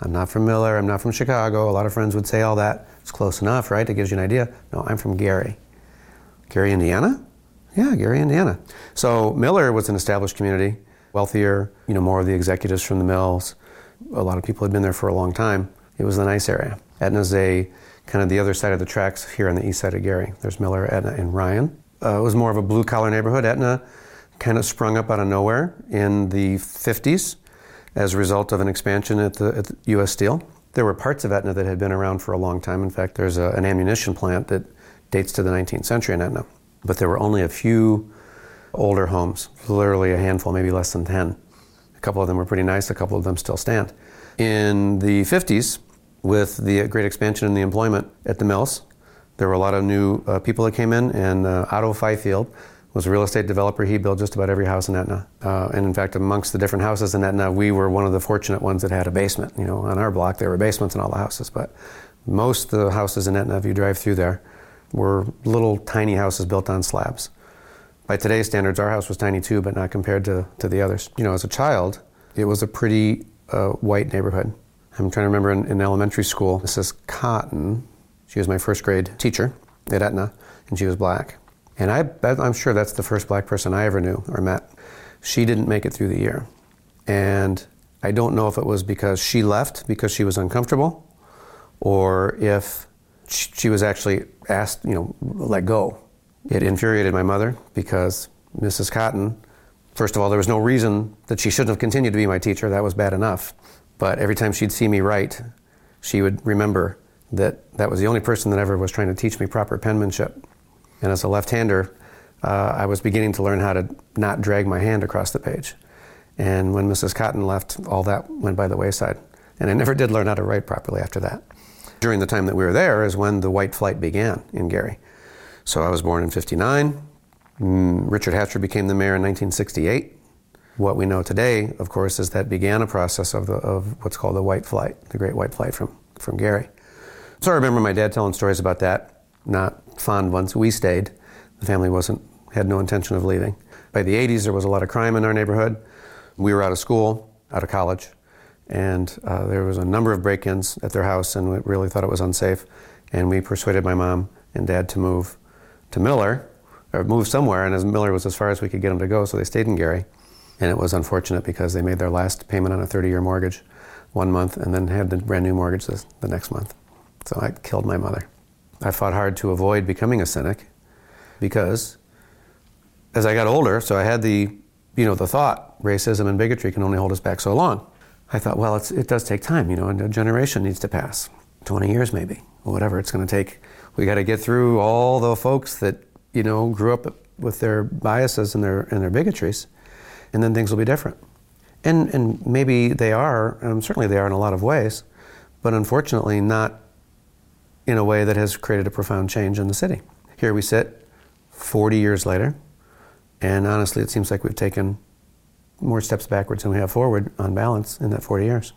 I'm not from Miller. I'm not from Chicago. A lot of friends would say all that. It's close enough, right? It gives you an idea. No, I'm from Gary. Gary, Indiana? Yeah, Gary, Indiana. So Miller was an established community, wealthier, you know, more of the executives from the mills. A lot of people had been there for a long time. It was a nice area. Aetna's a kind of the other side of the tracks here on the east side of Gary. There's Miller, Aetna, and Ryan. Uh, it was more of a blue collar neighborhood. Aetna kind of sprung up out of nowhere in the 50s as a result of an expansion at the, at U.S. Steel. There were parts of Aetna that had been around for a long time. In fact, there's a, an ammunition plant that dates to the 19th century in Aetna. But there were only a few older homes, literally a handful, maybe less than 10. A couple of them were pretty nice, a couple of them still stand. In the 50s, with the great expansion in the employment at the mills, there were a lot of new uh, people that came in, and uh, Otto Fifield was a real estate developer. He built just about every house in Aetna. Uh, and in fact, amongst the different houses in Aetna, we were one of the fortunate ones that had a basement. You know, on our block, there were basements in all the houses, but most of the houses in Aetna, if you drive through there, were little tiny houses built on slabs. By today's standards, our house was tiny too, but not compared to, to the others. You know, as a child, it was a pretty uh, white neighborhood. I'm trying to remember in, in elementary school, Mrs. Cotton, she was my first grade teacher at Aetna, and she was black. And I, I'm sure that's the first black person I ever knew or met. She didn't make it through the year. And I don't know if it was because she left because she was uncomfortable or if she was actually asked, you know, let go. It infuriated my mother because Mrs. Cotton, first of all, there was no reason that she shouldn't have continued to be my teacher. That was bad enough. But every time she'd see me write, she would remember that that was the only person that ever was trying to teach me proper penmanship. And as a left hander, uh, I was beginning to learn how to not drag my hand across the page. And when Mrs. Cotton left, all that went by the wayside. And I never did learn how to write properly after that. During the time that we were there is when the white flight began in Gary. So I was born in 59. Mm, Richard Hatcher became the mayor in 1968. What we know today, of course, is that began a process of, the, of what's called the white flight, the great white flight from, from Gary. So I remember my dad telling stories about that, not fond ones. We stayed. The family wasn't, had no intention of leaving. By the 80s, there was a lot of crime in our neighborhood. We were out of school, out of college, and uh, there was a number of break ins at their house, and we really thought it was unsafe. And we persuaded my mom and dad to move to Miller, or move somewhere, and as Miller was as far as we could get them to go, so they stayed in Gary. And it was unfortunate because they made their last payment on a 30 year mortgage one month and then had the brand new mortgage the, the next month. So I killed my mother. I fought hard to avoid becoming a cynic because as I got older, so I had the, you know, the thought racism and bigotry can only hold us back so long. I thought, well, it does take time, you know, and a generation needs to pass, 20 years maybe, or whatever it's going to take. We got to get through all the folks that, you know, grew up with their biases and their, and their bigotries, and then things will be different. And, and maybe they are, and certainly they are in a lot of ways, but unfortunately not in a way that has created a profound change in the city. Here we sit 40 years later, and honestly, it seems like we've taken more steps backwards than we have forward on balance in that 40 years.